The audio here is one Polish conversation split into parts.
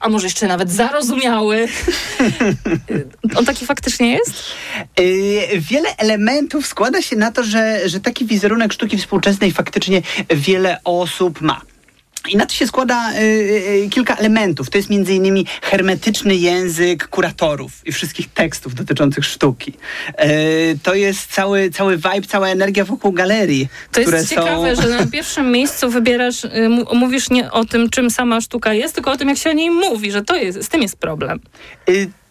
a może jeszcze nawet zarozumiały. On taki faktycznie jest? Yy, wiele elementów składa się na to, że, że taki wizerunek sztuki współczesnej faktycznie wiele osób ma. I na to się składa y, y, kilka elementów. To jest między innymi hermetyczny język kuratorów i wszystkich tekstów dotyczących sztuki. Y, to jest cały, cały vibe, cała energia wokół galerii. To jest ciekawe, są... że na pierwszym miejscu wybierasz, y, mówisz nie o tym, czym sama sztuka jest, tylko o tym, jak się o niej mówi, że to jest, z tym jest problem.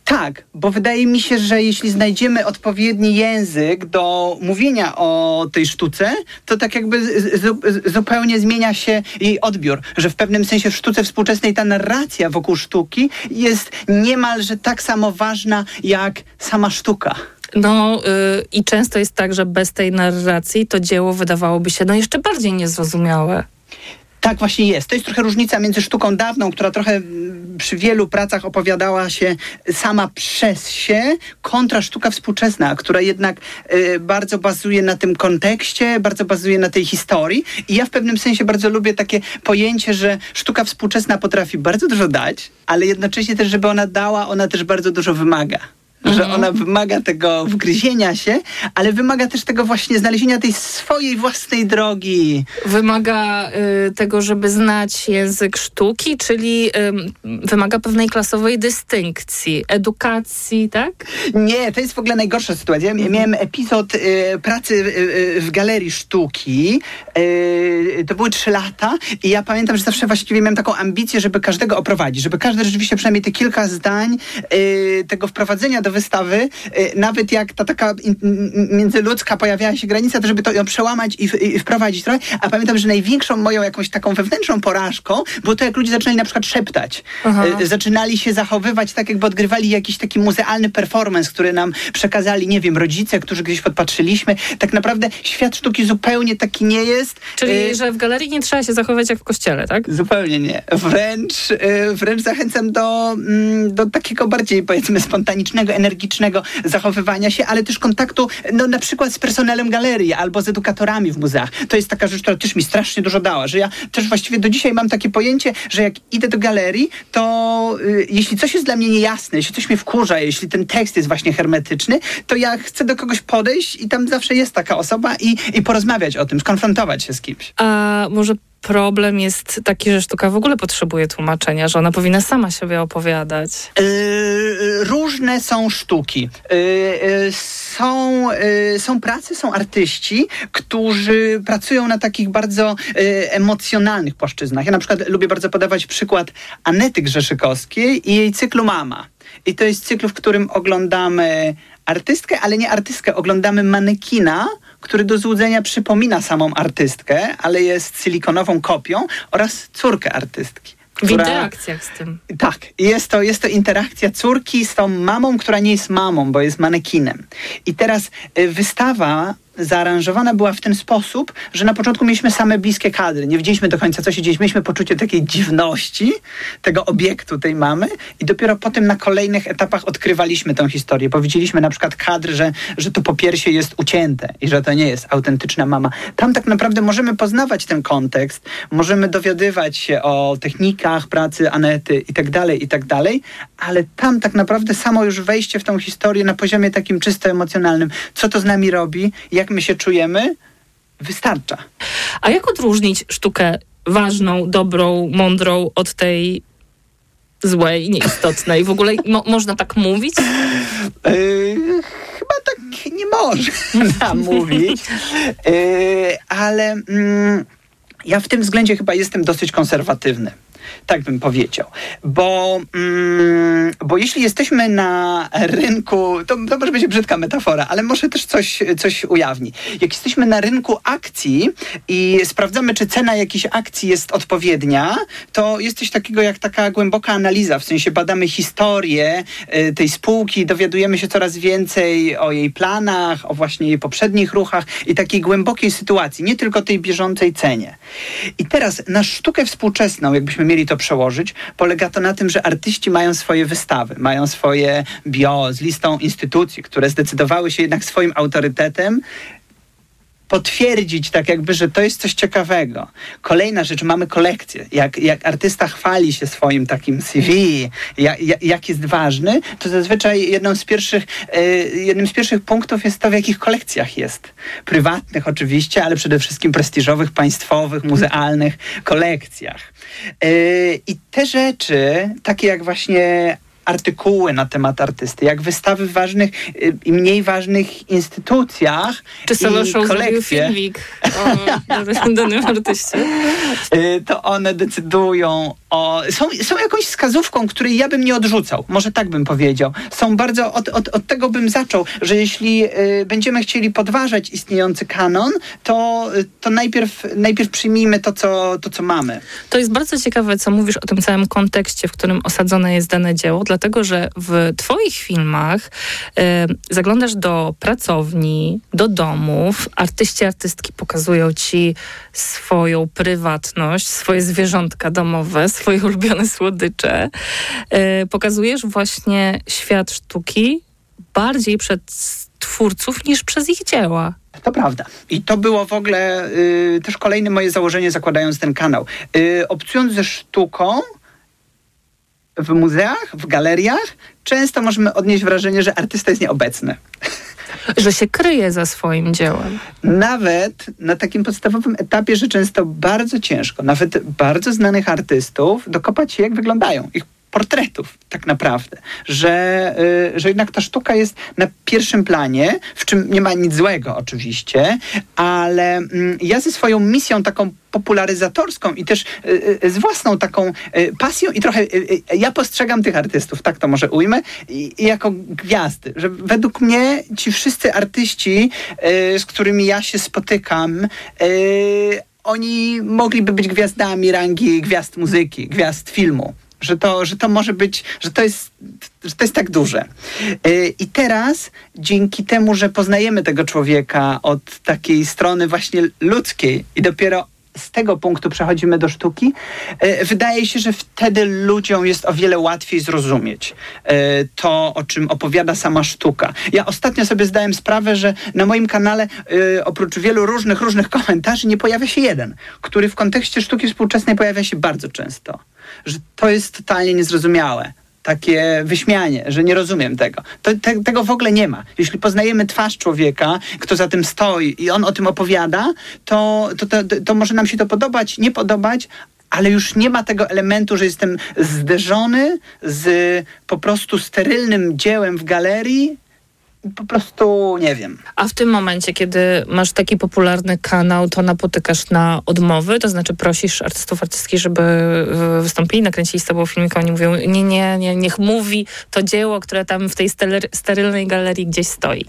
Tak, bo wydaje mi się, że jeśli znajdziemy odpowiedni język do mówienia o tej sztuce, to tak jakby zupełnie zmienia się jej odbiór, że w pewnym sensie w sztuce współczesnej ta narracja wokół sztuki jest niemalże tak samo ważna jak sama sztuka. No yy, i często jest tak, że bez tej narracji to dzieło wydawałoby się no jeszcze bardziej niezrozumiałe. Tak właśnie jest. To jest trochę różnica między sztuką dawną, która trochę przy wielu pracach opowiadała się sama przez się, kontra sztuka współczesna, która jednak y, bardzo bazuje na tym kontekście, bardzo bazuje na tej historii. I ja w pewnym sensie bardzo lubię takie pojęcie, że sztuka współczesna potrafi bardzo dużo dać, ale jednocześnie też, żeby ona dała, ona też bardzo dużo wymaga że mhm. ona wymaga tego wgryzienia się, ale wymaga też tego właśnie znalezienia tej swojej własnej drogi. Wymaga y, tego, żeby znać język sztuki, czyli y, wymaga pewnej klasowej dystynkcji, edukacji, tak? Nie, to jest w ogóle najgorsza sytuacja. Ja miałem epizod y, pracy y, w galerii sztuki. Y, to były trzy lata i ja pamiętam, że zawsze właściwie miałem taką ambicję, żeby każdego oprowadzić, żeby każdy rzeczywiście przynajmniej te kilka zdań y, tego wprowadzenia do wystawy, y, nawet jak ta taka międzyludzka pojawiała się granica, to żeby to ją przełamać i, i wprowadzić trochę. A pamiętam, że największą moją jakąś taką wewnętrzną porażką było to, jak ludzie zaczynali na przykład szeptać. Aha. Y, zaczynali się zachowywać tak, jakby odgrywali jakiś taki muzealny performance, który nam przekazali, nie wiem, rodzice, którzy gdzieś podpatrzyliśmy. Tak naprawdę świat sztuki zupełnie taki nie jest. Czyli, y że w galerii nie trzeba się zachowywać jak w kościele, tak? Zupełnie nie. Wręcz, wręcz zachęcam do, mm, do takiego bardziej, powiedzmy, spontanicznego, energicznego zachowywania się, ale też kontaktu no, na przykład z personelem galerii albo z edukatorami w muzeach. To jest taka rzecz, która też mi strasznie dużo dała, że ja też właściwie do dzisiaj mam takie pojęcie, że jak idę do galerii, to y, jeśli coś jest dla mnie niejasne, jeśli coś mnie wkurza, jeśli ten tekst jest właśnie hermetyczny, to ja chcę do kogoś podejść i tam zawsze jest taka osoba i, i porozmawiać o tym, skonfrontować się z kimś. A może problem jest taki, że sztuka w ogóle potrzebuje tłumaczenia, że ona powinna sama siebie opowiadać? Yy, różne są sztuki. Yy, yy, są, są prace, są artyści, którzy pracują na takich bardzo emocjonalnych płaszczyznach. Ja na przykład lubię bardzo podawać przykład Anety Grzeszykowskiej i jej cyklu Mama. I to jest cykl, w którym oglądamy artystkę, ale nie artystkę, oglądamy manekina, który do złudzenia przypomina samą artystkę, ale jest silikonową kopią oraz córkę artystki. Która, w interakcjach z tym. Tak, jest to, jest to interakcja córki z tą mamą, która nie jest mamą, bo jest manekinem. I teraz y, wystawa zaaranżowana była w ten sposób, że na początku mieliśmy same bliskie kadry. Nie wiedzieliśmy do końca, co się dzieje. Mieliśmy poczucie takiej dziwności tego obiektu, tej mamy i dopiero potem na kolejnych etapach odkrywaliśmy tę historię. Powiedzieliśmy na przykład kadr, że, że to po piersie jest ucięte i że to nie jest autentyczna mama. Tam tak naprawdę możemy poznawać ten kontekst, możemy dowiadywać się o technikach pracy Anety i tak dalej, i tak dalej, ale tam tak naprawdę samo już wejście w tą historię na poziomie takim czysto emocjonalnym, co to z nami robi, jak jak my się czujemy, wystarcza. A jak odróżnić sztukę ważną, dobrą, mądrą od tej złej, nieistotnej? W ogóle mo można tak mówić? Yy, chyba tak nie można mówić, yy, ale yy, ja w tym względzie chyba jestem dosyć konserwatywny. Tak bym powiedział. Bo, mm, bo jeśli jesteśmy na rynku, to, to może być brzydka metafora, ale może też coś, coś ujawni. Jak jesteśmy na rynku akcji i sprawdzamy, czy cena jakiejś akcji jest odpowiednia, to jest coś takiego jak taka głęboka analiza, w sensie badamy historię y, tej spółki, dowiadujemy się coraz więcej o jej planach, o właśnie jej poprzednich ruchach i takiej głębokiej sytuacji, nie tylko tej bieżącej cenie. I teraz na sztukę współczesną, jakbyśmy mieli mieli to przełożyć, polega to na tym, że artyści mają swoje wystawy, mają swoje bio z listą instytucji, które zdecydowały się jednak swoim autorytetem potwierdzić tak jakby, że to jest coś ciekawego. Kolejna rzecz, mamy kolekcję. Jak, jak artysta chwali się swoim takim CV, jak, jak jest ważny, to zazwyczaj jedną z pierwszych, e, jednym z pierwszych punktów jest to, w jakich kolekcjach jest. Prywatnych oczywiście, ale przede wszystkim prestiżowych, państwowych, muzealnych kolekcjach. E, I te rzeczy, takie jak właśnie artykuły na temat artysty, jak wystawy w ważnych y, i mniej ważnych instytucjach. Czy Solo Show zrobił filmik o danym artyście? Y, to one decydują o... Są, są jakąś wskazówką, której ja bym nie odrzucał. Może tak bym powiedział. Są bardzo... Od, od, od tego bym zaczął, że jeśli y, będziemy chcieli podważać istniejący kanon, to, to najpierw, najpierw przyjmijmy to co, to, co mamy. To jest bardzo ciekawe, co mówisz o tym całym kontekście, w którym osadzone jest dane dzieło, dlatego że w Twoich filmach y, zaglądasz do pracowni, do domów, artyści, artystki pokazują Ci swoją prywatność, swoje zwierzątka domowe, swoje ulubione słodycze. Y, pokazujesz właśnie świat sztuki bardziej przed twórców niż przez ich dzieła. To prawda. I to było w ogóle y, też kolejne moje założenie, zakładając ten kanał. Y, obcując ze sztuką, w muzeach, w galeriach często możemy odnieść wrażenie, że artysta jest nieobecny. Że się kryje za swoim dziełem. Nawet na takim podstawowym etapie, że często bardzo ciężko, nawet bardzo znanych artystów, dokopać się, jak wyglądają ich portretów tak naprawdę, że, y, że jednak ta sztuka jest na pierwszym planie, w czym nie ma nic złego oczywiście, ale mm, ja ze swoją misją taką popularyzatorską i też y, y, z własną taką pasją i trochę ja postrzegam tych artystów, tak to może ujmę, jako gwiazdy, że według mnie ci wszyscy artyści, z którymi ja się spotykam, oni mogliby być gwiazdami rangi gwiazd muzyki, gwiazd filmu że to, że to może być, że to jest, że to jest tak duże. Y, I teraz dzięki temu, że poznajemy tego człowieka od takiej strony właśnie ludzkiej i dopiero z tego punktu przechodzimy do sztuki, y, wydaje się, że wtedy ludziom jest o wiele łatwiej zrozumieć y, to, o czym opowiada sama sztuka. Ja ostatnio sobie zdałem sprawę, że na moim kanale oprócz wielu różnych, różnych komentarzy nie pojawia się jeden, który w kontekście sztuki współczesnej pojawia się bardzo często że to jest totalnie niezrozumiałe. Takie wyśmianie, że nie rozumiem tego. To, te, tego w ogóle nie ma. Jeśli poznajemy twarz człowieka, kto za tym stoi i on o tym opowiada, to, to, to, to może nam się to podobać, nie podobać, ale już nie ma tego elementu, że jestem zderzony z po prostu sterylnym dziełem w galerii po prostu nie wiem. A w tym momencie, kiedy masz taki popularny kanał, to napotykasz na odmowy? To znaczy prosisz artystów artystki, żeby wystąpili, nakręcili z tobą filmik, oni mówią, nie, nie, nie, niech mówi to dzieło, które tam w tej sterylnej galerii gdzieś stoi.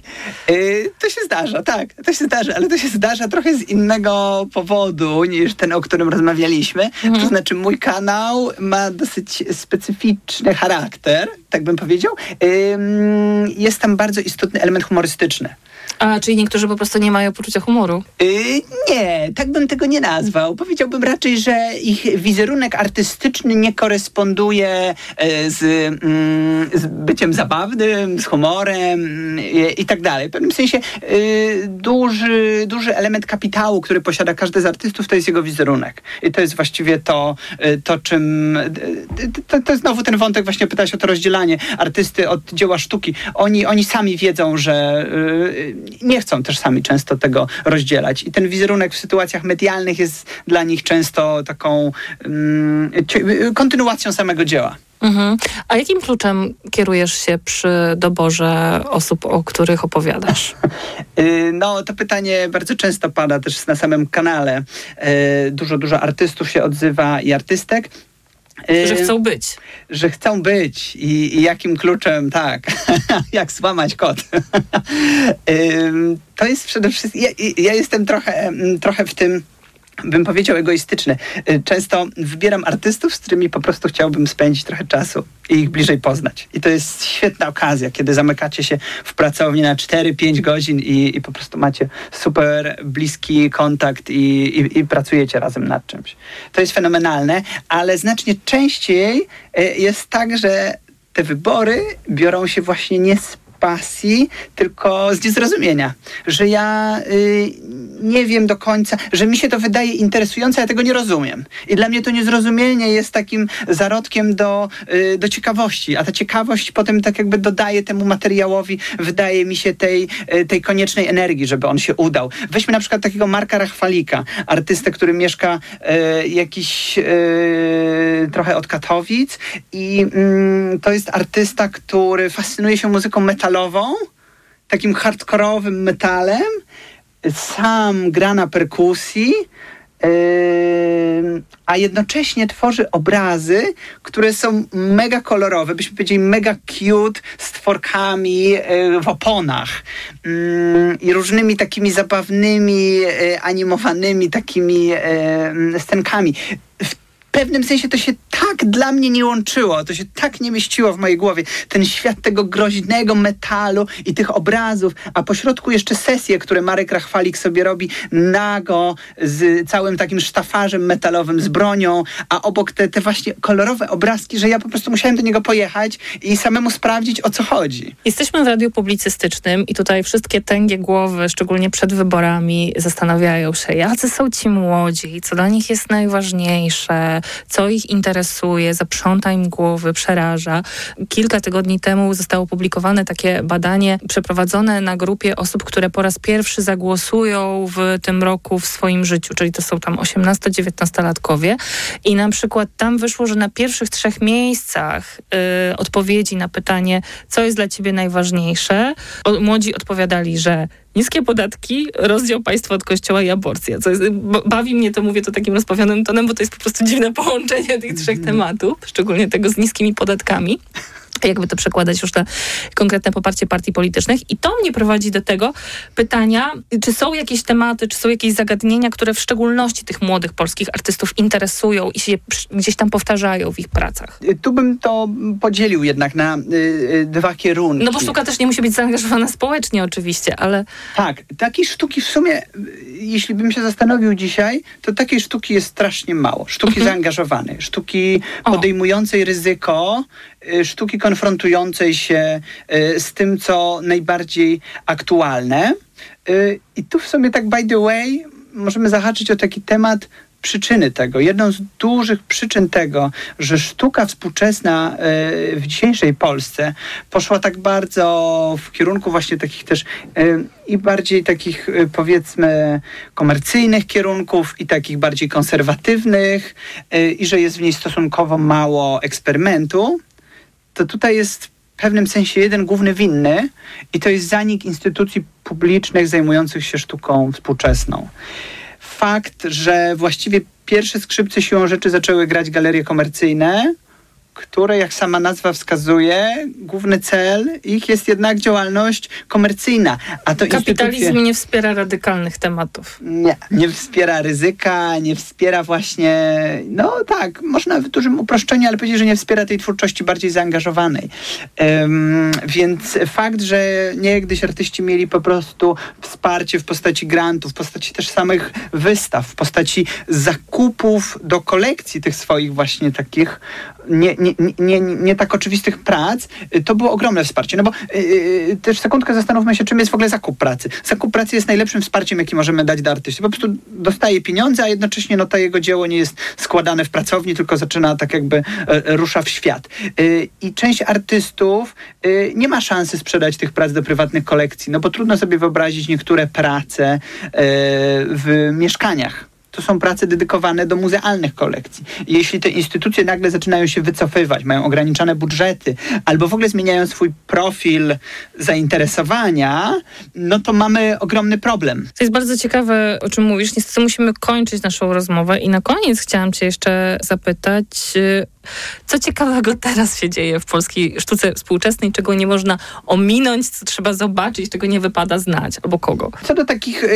Yy, to się zdarza, tak, to się zdarza, ale to się zdarza trochę z innego powodu niż ten, o którym rozmawialiśmy. Mhm. To znaczy mój kanał ma dosyć specyficzny charakter, tak bym powiedział. Yy, jest tam bardzo istotny istotny element humorystyczny. A, czyli niektórzy po prostu nie mają poczucia humoru? Yy, nie, tak bym tego nie nazwał. Powiedziałbym raczej, że ich wizerunek artystyczny nie koresponduje e, z, mm, z byciem zabawnym, z humorem i, i, tak dalej. W pewnym sensie yy, duży, duży element kapitału, który posiada każdy z artystów, to jest jego wizerunek. I to jest właściwie to, y, to czym... Y, to, to znowu ten wątek, właśnie pytałeś o to rozdzielanie artysty od dzieła sztuki. Oni, oni sami wiedzą, że yy, nie chcą też sami często tego rozdzielać. I ten wizerunek w sytuacjach medialnych jest dla nich często taką um, kontynuacją samego dzieła. Mhm. A jakim kluczem kierujesz się przy doborze osób, o których opowiadasz? Y, no, to pytanie bardzo często pada też na samym kanale. Y, dużo, dużo artystów się odzywa i artystek. Że chcą być. Że chcą być i, i jakim kluczem, tak, jak złamać kod. to jest przede wszystkim, ja, ja jestem trochę, trochę w tym bym powiedział, egoistyczny. Y, często wybieram artystów, z którymi po prostu chciałbym spędzić trochę czasu i ich bliżej poznać. I to jest świetna okazja, kiedy zamykacie się w pracowni na 4-5 godzin i, i po prostu macie super bliski kontakt i, i, i, pracujecie razem nad czymś. To jest fenomenalne, ale znacznie częściej y, jest tak, że te wybory biorą się właśnie nie z pasji, tylko z niezrozumienia. Że ja y, nie wiem do końca, że mi się to wydaje interesujące, ja tego nie rozumiem. I dla mnie to niezrozumienie jest takim zarodkiem do, y, do ciekawości, a ta ciekawość potem tak jakby dodaje temu materiałowi, wydaje mi się, tej, y, tej koniecznej energii, żeby on się udał. Weźmy na przykład takiego Marka Rachwalika, artystę, który mieszka y, jakiś y, trochę od Katowic i mm, to jest artysta, który fascynuje się muzyką metalową, takim hardkorowym metalem, sam gra na perkusji, a jednocześnie tworzy obrazy, które są mega kolorowe, byśmy powiedzieli mega cute, z tworkami yy, w oponach yy, i różnymi takimi zabawnymi, yy, animowanymi takimi scenkami. W pewnym sensie to się tak dla mnie nie łączyło, to się tak nie mieściło w mojej głowie. Ten świat tego groźnego metalu i tych obrazów, a pośrodku jeszcze sesje, które Marek Rachwalik sobie robi nago z całym takim sztafarzem metalowym, z bronią, a obok te, te właśnie kolorowe obrazki, że ja po prostu musiałem do niego pojechać i samemu sprawdzić, o co chodzi. Jesteśmy w radiu publicystycznym i tutaj wszystkie tęgie głowy, szczególnie przed wyborami, zastanawiają się, jacy są ci młodzi, co dla nich jest najważniejsze, co ich interesuje, zaprząta im głowy, przeraża. Kilka tygodni temu zostało opublikowane takie badanie przeprowadzone na grupie osób, które po raz pierwszy zagłosują w tym roku w swoim życiu, czyli to są tam 18-19-latkowie i na przykład tam wyszło, że na pierwszych trzech miejscach y, odpowiedzi na pytanie, co jest dla ciebie najważniejsze, o, młodzi odpowiadali, że niskie podatki, rozdział państwa od kościoła i aborcja. Co jest, bawi mnie to, mówię to takim rozpawionym tonem, bo to jest po prostu dziwne połączenie tych trzech mhm. tematów, szczególnie tego z niskimi podatkami jakby to przekładać już na konkretne poparcie partii politycznych. I to mnie prowadzi do tego pytania, czy są jakieś tematy, czy są jakieś zagadnienia, które w szczególności tych młodych polskich artystów interesują i się gdzieś tam powtarzają w ich pracach? Tu bym to podzielił jednak na y, dwa kierunki. No bo sztuka też nie musi być zaangażowana społecznie oczywiście, ale... Tak, takiej sztuki w sumie, jeśli bym się zastanowił dzisiaj, to takiej sztuki jest strasznie mało. Sztuki mhm. zaangażowanej, sztuki podejmującej ryzyko, Y, sztuki konfrontującej się y, z tym, co najbardziej aktualne. Y, I tu w sumie tak by the way możemy zahaczyć o taki temat przyczyny tego. Jedną z dużych przyczyn tego, że sztuka współczesna w dzisiejszej Polsce poszła tak bardzo w kierunku właśnie takich też i bardziej takich powiedzmy komercyjnych kierunków i takich bardziej konserwatywnych i że jest w niej stosunkowo mało eksperymentu, to tutaj jest w pewnym sensie jeden główny winny i to jest zanik instytucji publicznych zajmujących się sztuką współczesną. Fakt, że właściwie pierwsze skrzypce siłą rzeczy zaczęły grać galerie komercyjne, które, jak sama nazwa wskazuje, główny cel ich jest jednak działalność komercyjna. A to Kapitalizm instytucje... nie wspiera radykalnych tematów. Nie, nie wspiera ryzyka, nie wspiera właśnie, no tak, można w dużym uproszczeniu, ale powiedzieć, że nie wspiera tej twórczości bardziej zaangażowanej. Um, więc fakt, że niegdyś artyści mieli po prostu wsparcie w postaci grantów, w postaci też samych wystaw, w postaci zakupów do kolekcji tych swoich właśnie takich nie, nie, nie, nie tak oczywistych prac, y, to było ogromne wsparcie. No bo yy, też sekundkę zastanówmy się, czym jest w ogóle zakup pracy. Zakup pracy jest najlepszym wsparciem, jaki możemy dać do artysty. Po prostu dostaje pieniądze, a jednocześnie no, to jego dzieło nie jest składane w pracowni, tylko zaczyna tak jakby yy, rusza w świat. Yy, I część artystów nie ma szansy sprzedać tych prac do prywatnych kolekcji, no bo trudno sobie wyobrazić niektóre prace w mieszkaniach to są prace dedykowane do muzealnych kolekcji. Jeśli te instytucje nagle zaczynają się wycofywać, mają ograniczone budżety, albo w ogóle zmieniają swój profil zainteresowania, no to mamy ogromny problem. To jest bardzo ciekawe, o czym mówisz. Niestety musimy kończyć naszą rozmowę i na koniec chciałam cię jeszcze zapytać, co ciekawego teraz się dzieje w polskiej sztuce współczesnej, czego nie można ominąć, co trzeba zobaczyć, czego nie wypada znać, albo kogo? Co do takich y,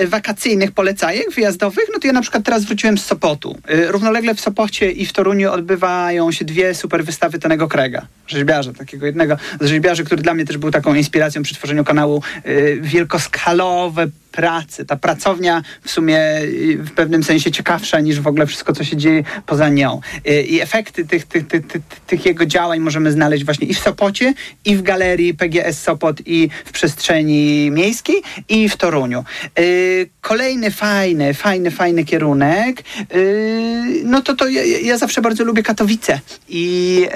y, wakacyjnych polecajek wyjazdowych, no to ja na przykład teraz wróciłem z Sopotu. Y, równolegle w Sopocie i w Toruniu odbywają się dwie super wystawy Tonego Krega, rzeźbiarza, takiego jednego z rzeźbiarzy, który dla mnie też był taką inspiracją przy tworzeniu kanału. Y, wielkoskalowe pracy. Ta pracownia w sumie y, w pewnym sensie ciekawsza niż w ogóle wszystko, co się dzieje poza nią. I efekty tych, tych, tych, tych, jego działań możemy znaleźć właśnie i w Sopocie, i w galerii PGS Sopot, i w przestrzeni miejskiej, i w Toruniu. Y, kolejny fajny, fajny, fajny kierunek, y, no to to ja, ja zawsze bardzo lubię Katowice i,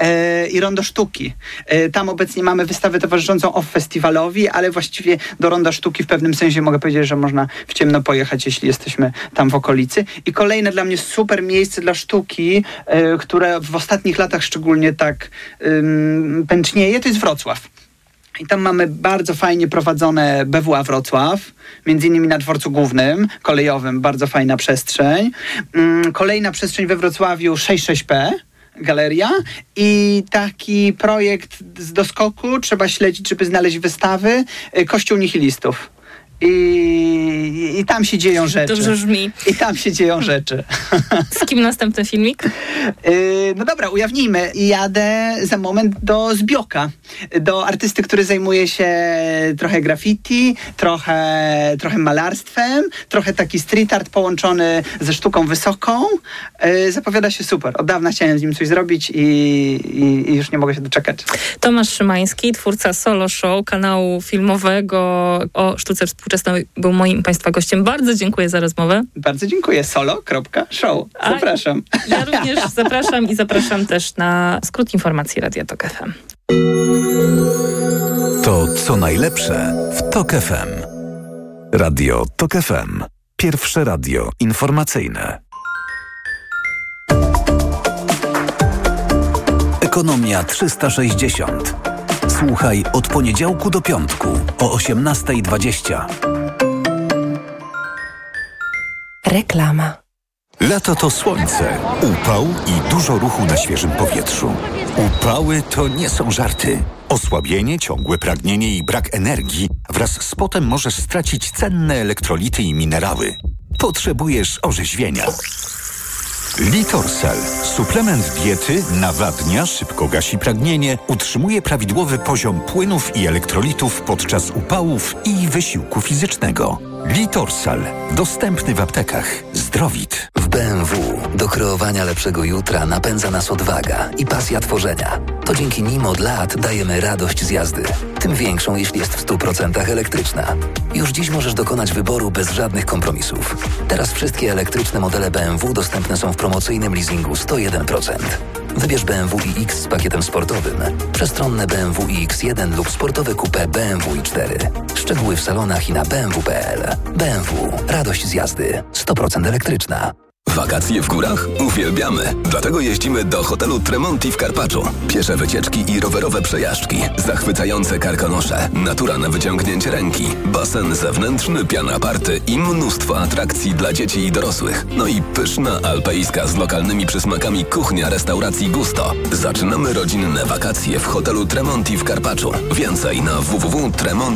y, i Rondo Sztuki. Y, tam obecnie mamy wystawę towarzyszącą OFF Festiwalowi, ale właściwie do Ronda Sztuki w pewnym sensie mogę powiedzieć, że można w ciemno pojechać, jeśli jesteśmy tam w okolicy. I kolejne dla mnie super miejsce dla sztuki, które w ostatnich latach szczególnie tak pęcznieje, to jest Wrocław. I tam mamy bardzo fajnie prowadzone BWA Wrocław, między innymi na dworcu głównym, kolejowym, bardzo fajna przestrzeń. Mm, kolejna przestrzeń we Wrocławiu 66P, galeria i taki projekt z doskoku trzeba śledzić, żeby znaleźć wystawy y, Kościół Nihilistów. I, I, tam się dzieją rzeczy. Dobrze brzmi. I tam się dzieją rzeczy. Z kim następny filmik? Yy, no dobra, ujawnijmy. Jadę za moment do Zbioka. Do artysty, który zajmuje się trochę graffiti, trochę, trochę malarstwem, trochę taki street art połączony ze sztuką wysoką. Yy, zapowiada się super. Od dawna chciałem z nim coś zrobić i, i, i już nie mogę się doczekać. Tomasz Szymański, twórca Solo Show, kanału filmowego o sztuce współczesnej Współczesnej był moim Państwa gościem. Bardzo dziękuję za rozmowę. Bardzo dziękuję. Solo.show. Zapraszam. A ja również zapraszam i zapraszam też na skrót informacji Radia Tok FM. To co najlepsze w Tok FM. Radio Tok FM. Pierwsze radio informacyjne. Ekonomia 360. Słuchaj od poniedziałku do piątku o 18.20. Reklama. Lato to słońce, upał i dużo ruchu na świeżym powietrzu. Upały to nie są żarty. Osłabienie, ciągłe pragnienie i brak energii wraz z potem możesz stracić cenne elektrolity i minerały. Potrzebujesz orzeźwienia. Litorsal. Suplement diety nawadnia, szybko gasi pragnienie, utrzymuje prawidłowy poziom płynów i elektrolitów podczas upałów i wysiłku fizycznego. Litorsal. Dostępny w aptekach. Zdrowit. W BMW do kreowania lepszego jutra napędza nas odwaga i pasja tworzenia. To dzięki nim od lat dajemy radość z jazdy. Tym większą, jeśli jest w 100% elektryczna. Już dziś możesz dokonać wyboru bez żadnych kompromisów. Teraz wszystkie elektryczne modele BMW dostępne są w promocyjnym leasingu 101%. Wybierz BMW iX z pakietem sportowym, przestronne BMW iX1 lub sportowe kupę BMW i4. Szczegóły w salonach i na bmw.pl. BMW. Radość z jazdy. 100% elektryczna. Wakacje w górach? Uwielbiamy. Dlatego jeździmy do hotelu Tremonti w Karpaczu. Piesze wycieczki i rowerowe przejażdżki. Zachwycające karkonosze. Natura na wyciągnięcie ręki. Basen zewnętrzny, piana party i mnóstwo atrakcji dla dzieci i dorosłych. No i pyszna alpejska z lokalnymi przysmakami kuchnia restauracji Gusto. Zaczynamy rodzinne wakacje w hotelu Tremonti w Karpaczu. Więcej na www.tremonti